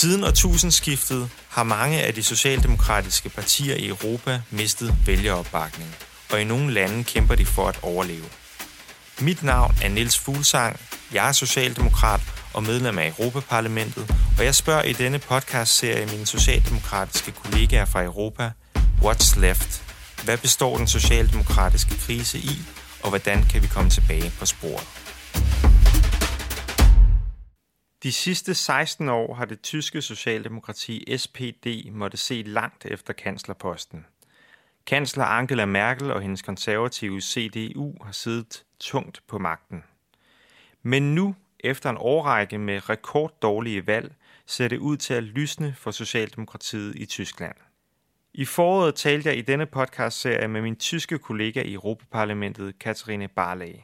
Siden årtusindskiftet har mange af de socialdemokratiske partier i Europa mistet vælgeropbakning, og i nogle lande kæmper de for at overleve. Mit navn er Niels Fuglsang, jeg er socialdemokrat og medlem af Europaparlamentet, og jeg spørger i denne podcast-serie mine socialdemokratiske kollegaer fra Europa, What's Left? Hvad består den socialdemokratiske krise i, og hvordan kan vi komme tilbage på sporet? De sidste 16 år har det tyske socialdemokrati SPD måtte se langt efter kanslerposten. Kansler Angela Merkel og hendes konservative CDU har siddet tungt på magten. Men nu, efter en årrække med rekorddårlige valg, ser det ud til at lysne for Socialdemokratiet i Tyskland. I foråret talte jeg i denne podcastserie med min tyske kollega i Europaparlamentet, Katarine Barley.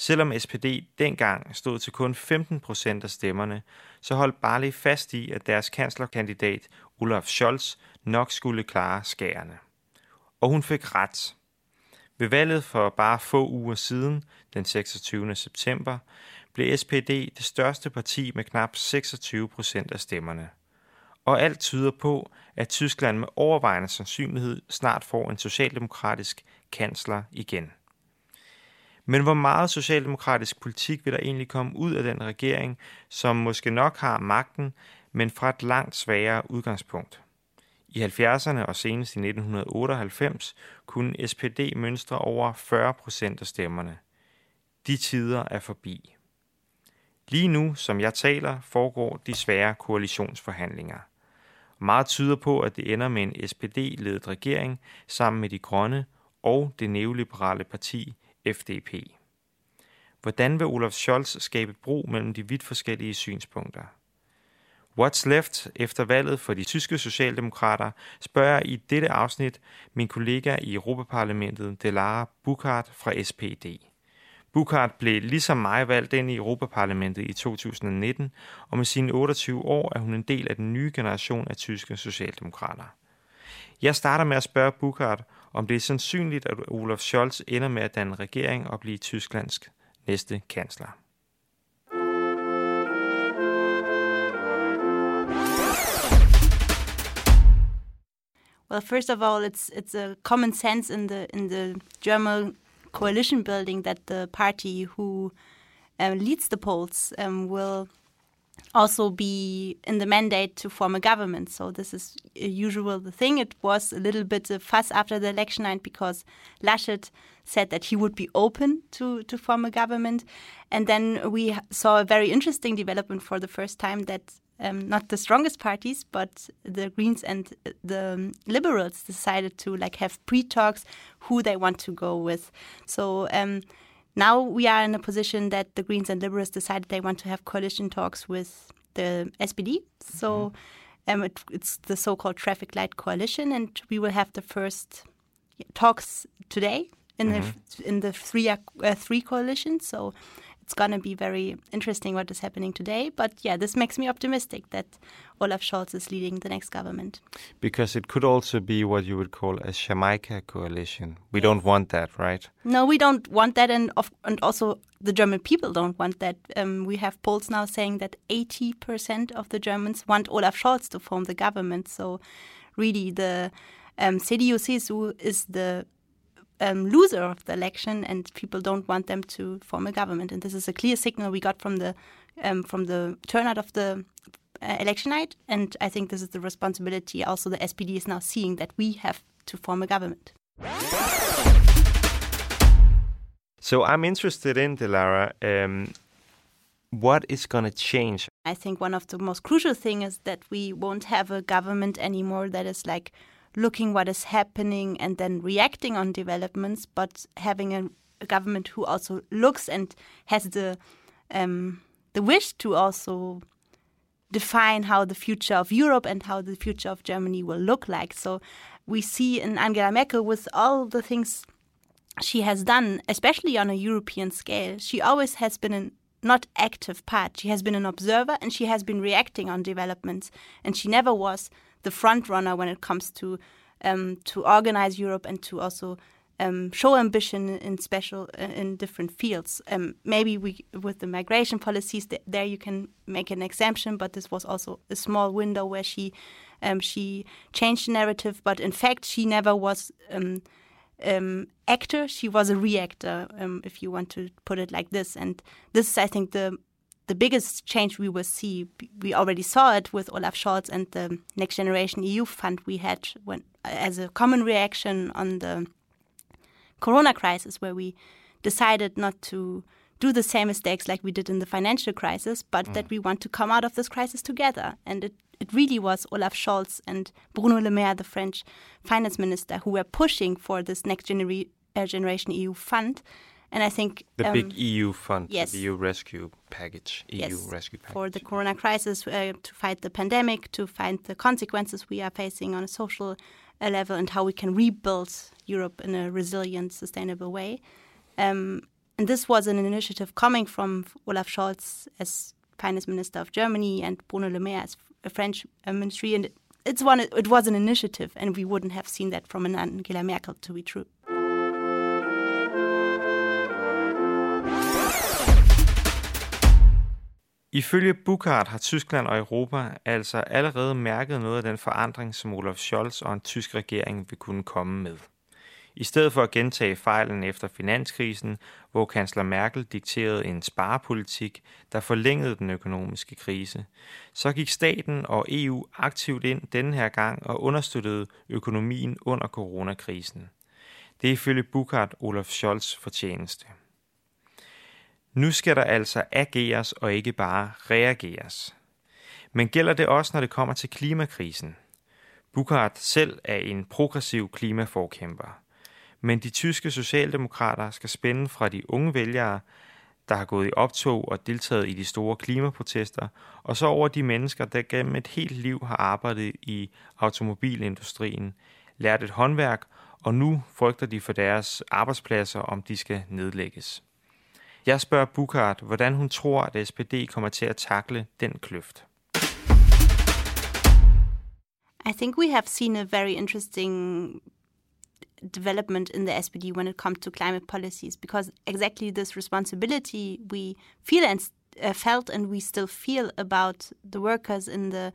Selvom SPD dengang stod til kun 15 procent af stemmerne, så holdt Barley fast i, at deres kanslerkandidat Olaf Scholz nok skulle klare skærene. Og hun fik ret. Ved valget for bare få uger siden, den 26. september, blev SPD det største parti med knap 26 procent af stemmerne. Og alt tyder på, at Tyskland med overvejende sandsynlighed snart får en socialdemokratisk kansler igen. Men hvor meget socialdemokratisk politik vil der egentlig komme ud af den regering, som måske nok har magten, men fra et langt sværere udgangspunkt? I 70'erne og senest i 1998 kunne SPD mønstre over 40 procent af stemmerne. De tider er forbi. Lige nu, som jeg taler, foregår de svære koalitionsforhandlinger. Meget tyder på, at det ender med en SPD-ledet regering sammen med de grønne og det neoliberale parti FDP. Hvordan vil Olaf Scholz skabe bro mellem de vidt forskellige synspunkter? What's left efter valget for de tyske socialdemokrater, spørger i dette afsnit min kollega i Europaparlamentet, Delara Bukart fra SPD. Bukart blev ligesom mig valgt ind i Europaparlamentet i 2019, og med sine 28 år er hun en del af den nye generation af tyske socialdemokrater. Jeg starter med at spørge Bukart, om det er sandsynligt, at Olaf Scholz ender med at danne regering og blive Tysklands næste kansler. Well, first of all, it's it's a common sense in the in the German coalition building that the party who um, leads the polls um, will also be in the mandate to form a government. So this is a usual the thing. It was a little bit of fuss after the election night because Laschet said that he would be open to, to form a government. And then we saw a very interesting development for the first time that um, not the strongest parties, but the Greens and the Liberals decided to like have pre-talks who they want to go with. So um, now we are in a position that the Greens and Liberals decided they want to have coalition talks with the SPD. So mm-hmm. um, it, it's the so-called traffic light coalition, and we will have the first talks today in mm-hmm. the in the three uh, three coalitions. So it's going to be very interesting what is happening today. But yeah, this makes me optimistic that Olaf Scholz is leading the next government. Because it could also be what you would call a Jamaica coalition. We yes. don't want that, right? No, we don't want that, and of, and also the German people don't want that. Um, we have polls now saying that 80% of the Germans want Olaf Scholz to form the government. So really, the um, CDU-CSU is the um, loser of the election, and people don't want them to form a government. And this is a clear signal we got from the um, from the turnout of the uh, election night. And I think this is the responsibility. Also, the SPD is now seeing that we have to form a government. So I'm interested in Delara. Um, what is going to change? I think one of the most crucial things is that we won't have a government anymore that is like looking what is happening and then reacting on developments, but having a, a government who also looks and has the um, the wish to also define how the future of Europe and how the future of Germany will look like. So we see in Angela Merkel with all the things she has done, especially on a European scale, she always has been an not active part. She has been an observer and she has been reacting on developments. And she never was the front runner when it comes to um, to organize Europe and to also um, show ambition in special uh, in different fields. Um, maybe we with the migration policies th there you can make an exemption, but this was also a small window where she um, she changed the narrative. But in fact, she never was um, actor. She was a reactor, um, if you want to put it like this. And this is, I think, the the biggest change we will see. We already saw it with Olaf Scholz and the Next Generation EU fund we had when as a common reaction on the corona crisis where we decided not to do the same mistakes like we did in the financial crisis, but mm. that we want to come out of this crisis together. And it, it really was Olaf Scholz and Bruno Le Maire, the French finance minister, who were pushing for this next genera- uh, generation EU fund. And I think the um, big EU fund, yes, the EU rescue package, EU yes, rescue package for the corona crisis uh, to fight the pandemic, to fight the consequences we are facing on a social uh, level, and how we can rebuild Europe in a resilient, sustainable way. Um, and this was an initiative coming from Olaf Scholz as finance minister of Germany and Bruno Le Maire as a French uh, ministry. And it's one, it was an initiative, and we wouldn't have seen that from an Angela Merkel to be true. Ifølge Burkhardt har Tyskland og Europa altså allerede mærket noget af den forandring, som Olaf Scholz og en tysk regering vil kunne komme med. I stedet for at gentage fejlen efter finanskrisen, hvor kansler Merkel dikterede en sparepolitik, der forlængede den økonomiske krise, så gik staten og EU aktivt ind denne her gang og understøttede økonomien under coronakrisen. Det er ifølge Bukart Olaf Scholz fortjeneste. Nu skal der altså ageres og ikke bare reageres. Men gælder det også, når det kommer til klimakrisen? Bukart selv er en progressiv klimaforkæmper. Men de tyske socialdemokrater skal spænde fra de unge vælgere, der har gået i optog og deltaget i de store klimaprotester, og så over de mennesker, der gennem et helt liv har arbejdet i automobilindustrien, lært et håndværk, og nu frygter de for deres arbejdspladser, om de skal nedlægges. Jeg spørger Bukart, hvordan hun tror, at SPD kommer til at takle den kløft. I think we have seen a very interesting development in the SPD when it comes to climate policies because exactly this responsibility we feel and uh, felt and we still feel about the workers in the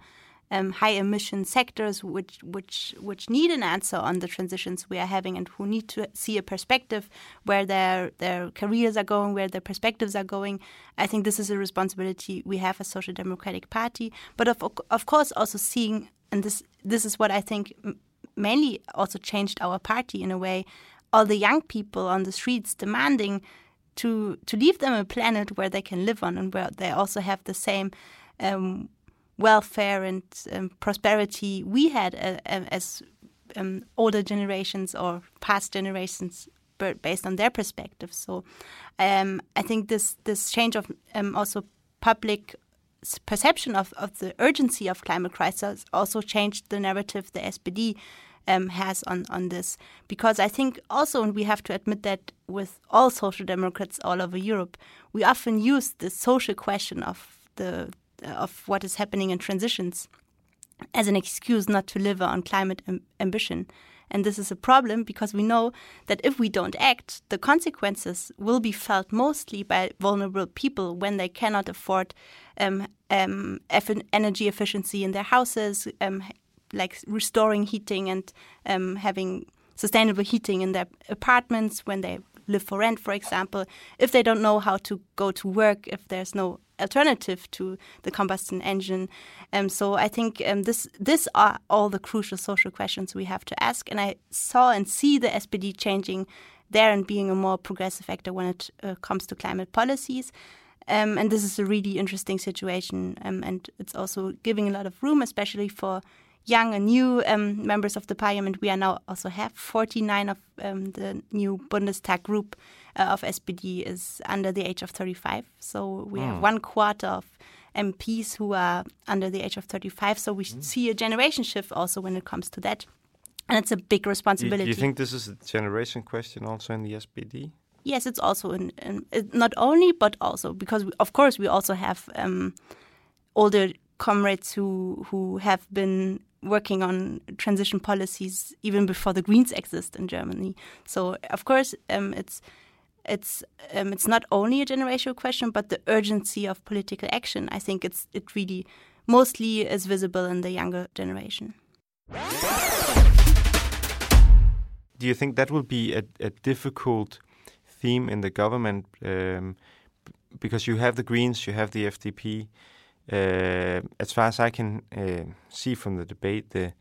um, high emission sectors which which which need an answer on the transitions we are having and who need to see a perspective where their their careers are going where their perspectives are going. I think this is a responsibility we have as social democratic party but of of course also seeing and this this is what i think mainly also changed our party in a way all the young people on the streets demanding to to leave them a planet where they can live on and where they also have the same um, welfare and um, prosperity we had uh, uh, as um, older generations or past generations based on their perspective. So um, I think this this change of um, also public perception of, of the urgency of climate crisis also changed the narrative the SPD um, has on, on this. Because I think also, and we have to admit that with all social democrats all over Europe, we often use the social question of the of what is happening in transitions as an excuse not to deliver on climate am ambition. And this is a problem because we know that if we don't act, the consequences will be felt mostly by vulnerable people when they cannot afford um, um, energy efficiency in their houses, um, like restoring heating and um, having sustainable heating in their apartments when they live for rent, for example, if they don't know how to go to work, if there's no alternative to the combustion engine. Um, so I think um, this this are all the crucial social questions we have to ask. And I saw and see the SPD changing there and being a more progressive actor when it uh, comes to climate policies. Um, and this is a really interesting situation, um, and it's also giving a lot of room, especially for young and new um, members of the parliament. We are now also have 49 of um, the new Bundestag group uh, of SPD is under the age of 35. So we mm. have hmm. one quarter of MPs who are under the age of 35. So we mm. see a generation shift also when it comes to that. And it's a big responsibility. Do you think this is a generation question also in the SPD? Yes, it's also in, in not only, but also because we, of course we also have um, older comrades who who have been working on transition policies even before the Greens exist in Germany. So of course, um, it's it's um, it's not only a generational question, but the urgency of political action. I think it's it really mostly is visible in the younger generation. Do you think that will be a, a difficult theme in the government? Um, because you have the Greens, you have the FDP. Uh, as far as I can uh, see from the debate, the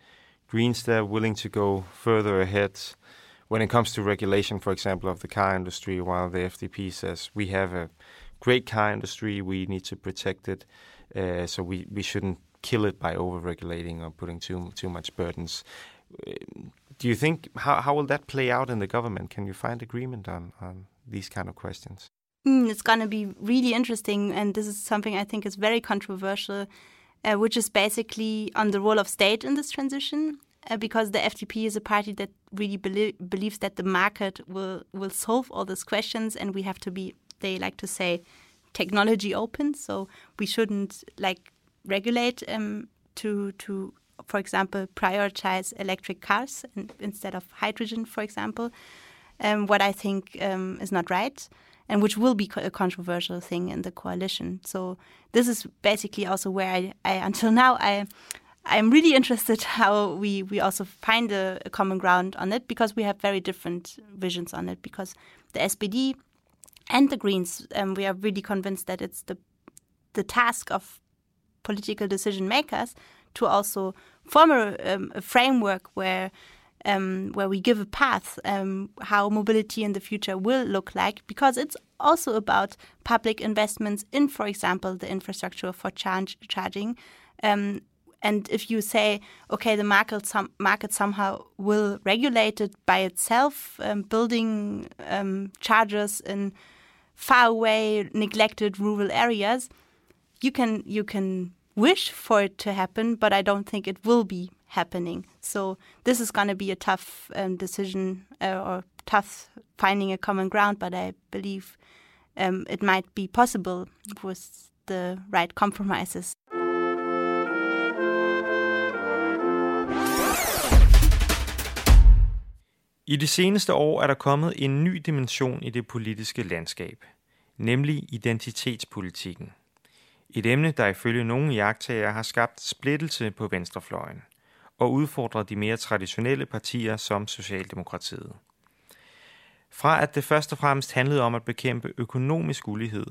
Greens they're willing to go further ahead when it comes to regulation, for example, of the car industry, while the FDP says we have a great car industry, we need to protect it, uh, so we, we shouldn't kill it by over-regulating or putting too too much burdens. Uh, do you think how how will that play out in the government? Can you find agreement on on these kind of questions? Mm, it's going to be really interesting, and this is something I think is very controversial, uh, which is basically on the role of state in this transition uh, because the FDP is a party that really belie believes that the market will will solve all these questions, and we have to be. They like to say technology open, so we shouldn't like regulate um, to to for example prioritize electric cars in, instead of hydrogen, for example. Um, what I think um, is not right and which will be a controversial thing in the coalition. So this is basically also where I, I until now I I'm really interested how we, we also find a, a, common ground on it because we have very different visions on it. Because the SPD and the Greens, um, we are really convinced that it's the the task of political decision makers to also form a, um, a framework where um, where we give a path um, how mobility in the future will look like, because it's also about public investments in, for example, the infrastructure for charge, charging, um, and if you say, okay, the market, some, market somehow will regulate it by itself, um, building um, chargers in far away, neglected rural areas, you can you can wish for it to happen, but I don't think it will be happening. So this is going to be a tough um, decision uh, or tough finding a common ground. But I believe um, it might be possible with the right compromises. I de seneste år er der kommet en ny dimension i det politiske landskab, nemlig identitetspolitikken. Et emne, der ifølge nogle jagttager har skabt splittelse på venstrefløjen og udfordret de mere traditionelle partier som Socialdemokratiet. Fra at det først og fremmest handlede om at bekæmpe økonomisk ulighed,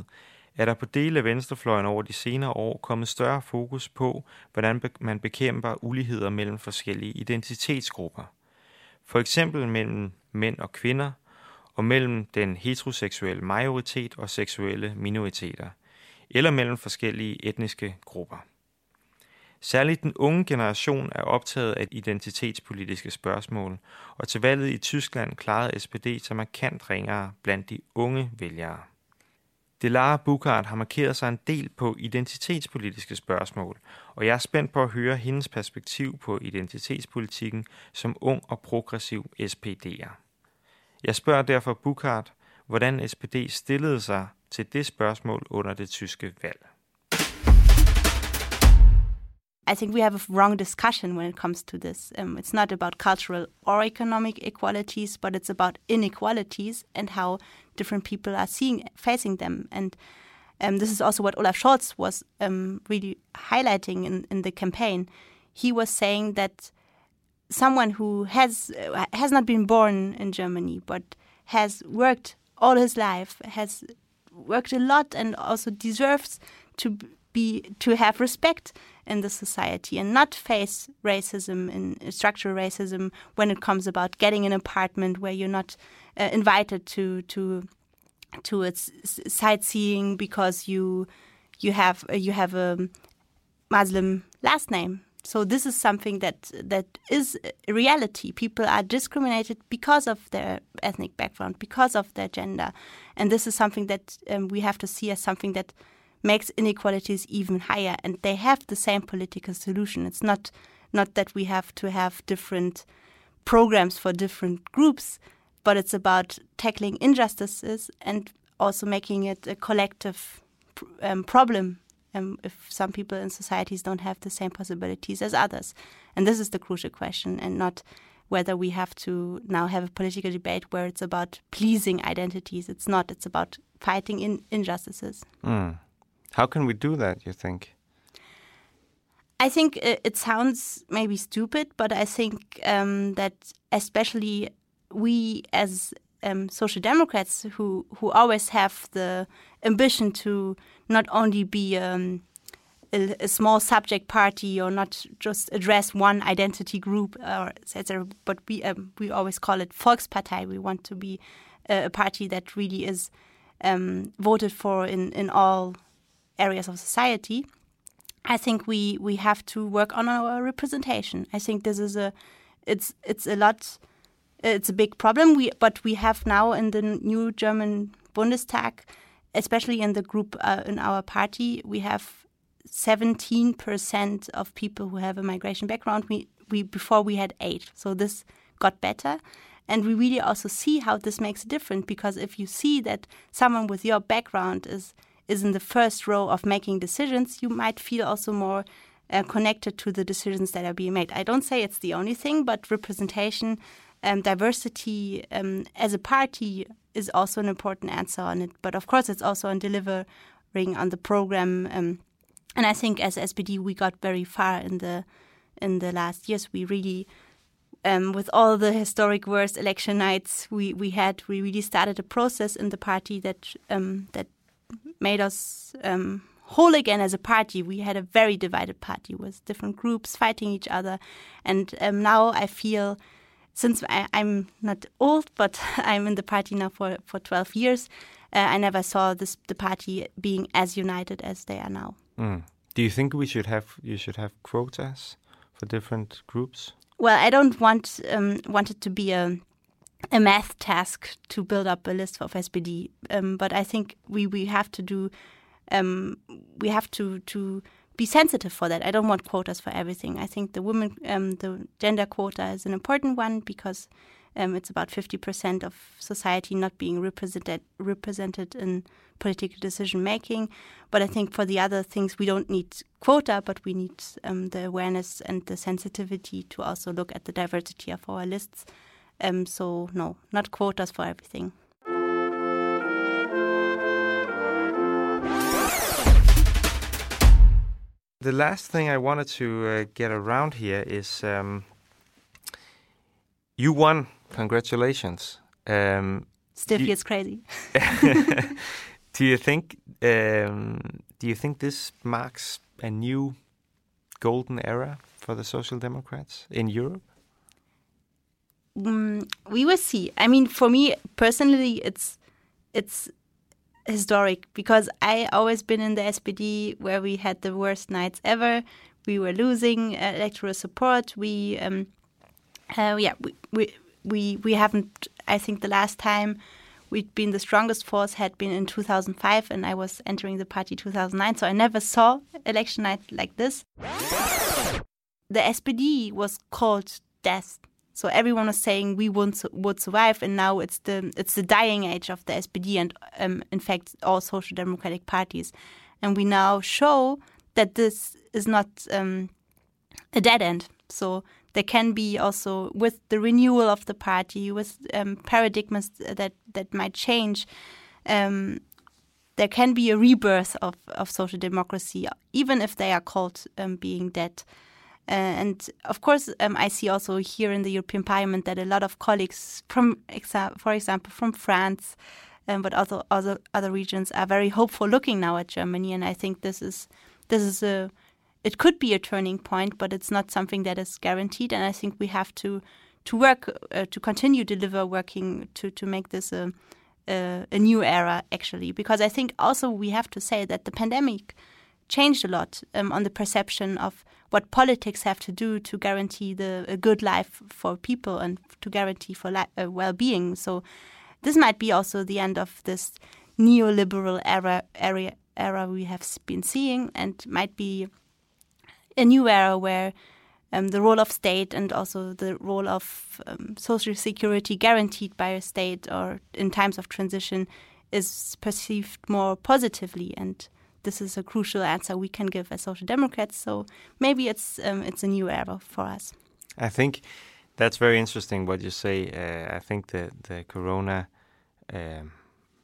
er der på dele af venstrefløjen over de senere år kommet større fokus på, hvordan man bekæmper uligheder mellem forskellige identitetsgrupper – for eksempel mellem mænd og kvinder, og mellem den heteroseksuelle majoritet og seksuelle minoriteter, eller mellem forskellige etniske grupper. Særligt den unge generation er optaget af identitetspolitiske spørgsmål, og til valget i Tyskland klarede SPD sig markant ringere blandt de unge vælgere. Delara Bukart har markeret sig en del på identitetspolitiske spørgsmål, og jeg er spændt på at høre hendes perspektiv på identitetspolitikken som ung og progressiv SPD'er. Jeg spørger derfor Bukart, hvordan SPD stillede sig til det spørgsmål under det tyske valg. I think we have a wrong discussion when it comes to this. Um, it's not about cultural or economic equalities, but it's about inequalities and how different people are seeing facing them. And um, this is also what Olaf Scholz was um, really highlighting in, in the campaign. He was saying that someone who has uh, has not been born in Germany but has worked all his life, has worked a lot, and also deserves to be to have respect in the society and not face racism and structural racism when it comes about getting an apartment where you're not uh, invited to to to its sightseeing because you you have you have a Muslim last name. So this is something that that is reality. People are discriminated because of their ethnic background, because of their gender, and this is something that um, we have to see as something that makes inequalities even higher. And they have the same political solution. It's not not that we have to have different programs for different groups, but it's about tackling injustices and also making it a collective um, problem um, if some people in societies don't have the same possibilities as others. And this is the crucial question, and not whether we have to now have a political debate where it's about pleasing identities. It's not. It's about fighting in injustices. Mm. How can we do that? You think? I think it sounds maybe stupid, but I think um, that especially we as um, social democrats who who always have the ambition to not only be um, a, a, small subject party or not just address one identity group or etc. But we um, we always call it Volkspartei. We want to be a, a party that really is um, voted for in in all areas of society. I think we we have to work on our representation. I think this is a it's it's a lot it's a big problem. We but we have now in the new German Bundestag, especially in the group uh, in our party, we have 17% of people who have a migration background. We we before we had eight, so this got better. And we really also see how this makes a difference because if you see that someone with your background is is in the first row of making decisions, you might feel also more uh, connected to the decisions that are being made. I don't say it's the only thing, but representation um, diversity um, as a party is also an important answer on it. But of course, it's also on delivering on the program. Um, and I think as SPD, we got very far in the in the last years. We really, um, with all the historic worst election nights we, we had, we really started a process in the party that um, that made us um, whole again as a party. We had a very divided party with different groups fighting each other, and now I feel since I, am not old, but I'm in the party now for, for 12 years, uh, I never saw this the party being as united as they are now. Mm. Do you think we should have you should have quotas for different groups? Well, I don't want um, want it to be a a math task to build up a list of SPD, um, but I think we we have to do um, we have to to be sensitive for that. I don't want quotas for everything. I think the women, um, the gender quota is an important one because um, it's about 50% of society not being represented represented in political decision making. But I think for the other things, we don't need quota, but we need um, the awareness and the sensitivity to also look at the diversity of our lists. Um, so no, not quotas for everything. The last thing I wanted to uh, get around here is um, you won. Congratulations. Um, Still feels crazy. do you think? Um, do you think this marks a new golden era for the Social Democrats in Europe? Mm, we will see. I mean, for me personally, it's it's historic because I always been in the SPD where we had the worst nights ever. We were losing uh, electoral support. We, um, uh, yeah, we, we we we haven't. I think the last time we'd been the strongest force had been in 2005, and I was entering the party 2009. So I never saw election night like this. The SPD was called death so everyone was saying we would, would survive, and now it's the it's the dying age of the SPD and um, in fact all social democratic parties, and we now show that this is not um, a dead end. So there can be also with the renewal of the party, with um, paradigms that that might change. Um, there can be a rebirth of, of social democracy, even if they are called um, being dead. Uh, and of course, um, I see also here in the European Parliament that a lot of colleagues from, for example, from France, um, but also other other regions are very hopeful looking now at Germany. And I think this is this is a it could be a turning point, but it's not something that is guaranteed. And I think we have to to work uh, to continue deliver working to to make this a, a, a new era actually, because I think also we have to say that the pandemic changed a lot um, on the perception of what politics have to do to guarantee the a good life for people and to guarantee for uh, well-being. So this might be also the end of this neoliberal era era era we have been seeing, and might be a new era where um, the role of state and also the role of um, social security guaranteed by a state or in times of transition is perceived more positively and this is a crucial answer we can give as social democrats. So maybe it's um, it's a new era for us. I think that's very interesting what you say. Uh, I think the the corona um,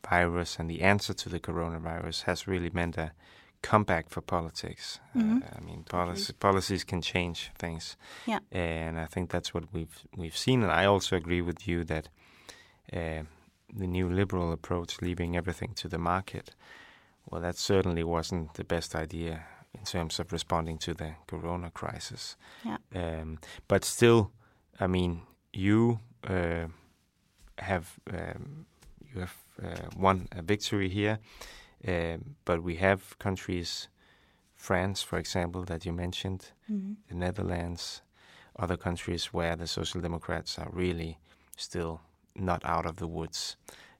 virus and the answer to the coronavirus has really meant a comeback for politics. Mhm. Uh, I mean, policy, policies can change things. Yeah. and I think that's what we've we've seen. And I also agree with you that uh, the new liberal approach, leaving everything to the market, well, that certainly wasn't the best idea in terms of responding to the corona crisis. Yeah. Um, but still, I mean, you uh, have um, you have uh, won a victory here, um, but we have countries, France, for example, that you mentioned, Mhm. the Netherlands, other countries where the Social Democrats are really still not out of the woods.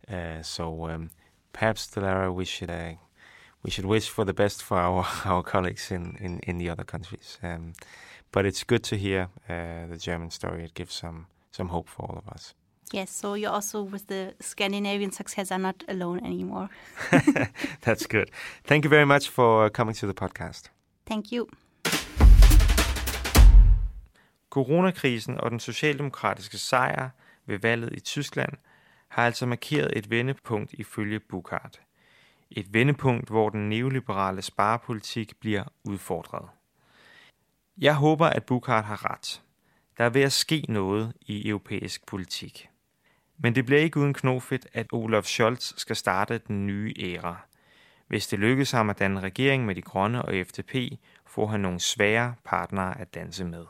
Uh, so um, perhaps, Delara, we should uh, we should wish for the best for our, our colleagues in, in, in the other countries. Um, but it's good to hear uh, the German story. It gives some some hope for all of us. Yes, so you're also, with the Scandinavian success, are not alone anymore. That's good. Thank you very much for coming to the podcast. Thank you. Coronakrisen og den socialdemokratiske sejr ved valget i Tyskland har altså markeret et vendepunkt ifølge Burkhardt. Et vendepunkt, hvor den neoliberale sparepolitik bliver udfordret. Jeg håber, at Bukart har ret. Der er ved at ske noget i europæisk politik. Men det bliver ikke uden knofedt, at Olaf Scholz skal starte den nye æra. Hvis det lykkes ham at danne regering med de grønne og FDP, får han nogle svære partnere at danse med.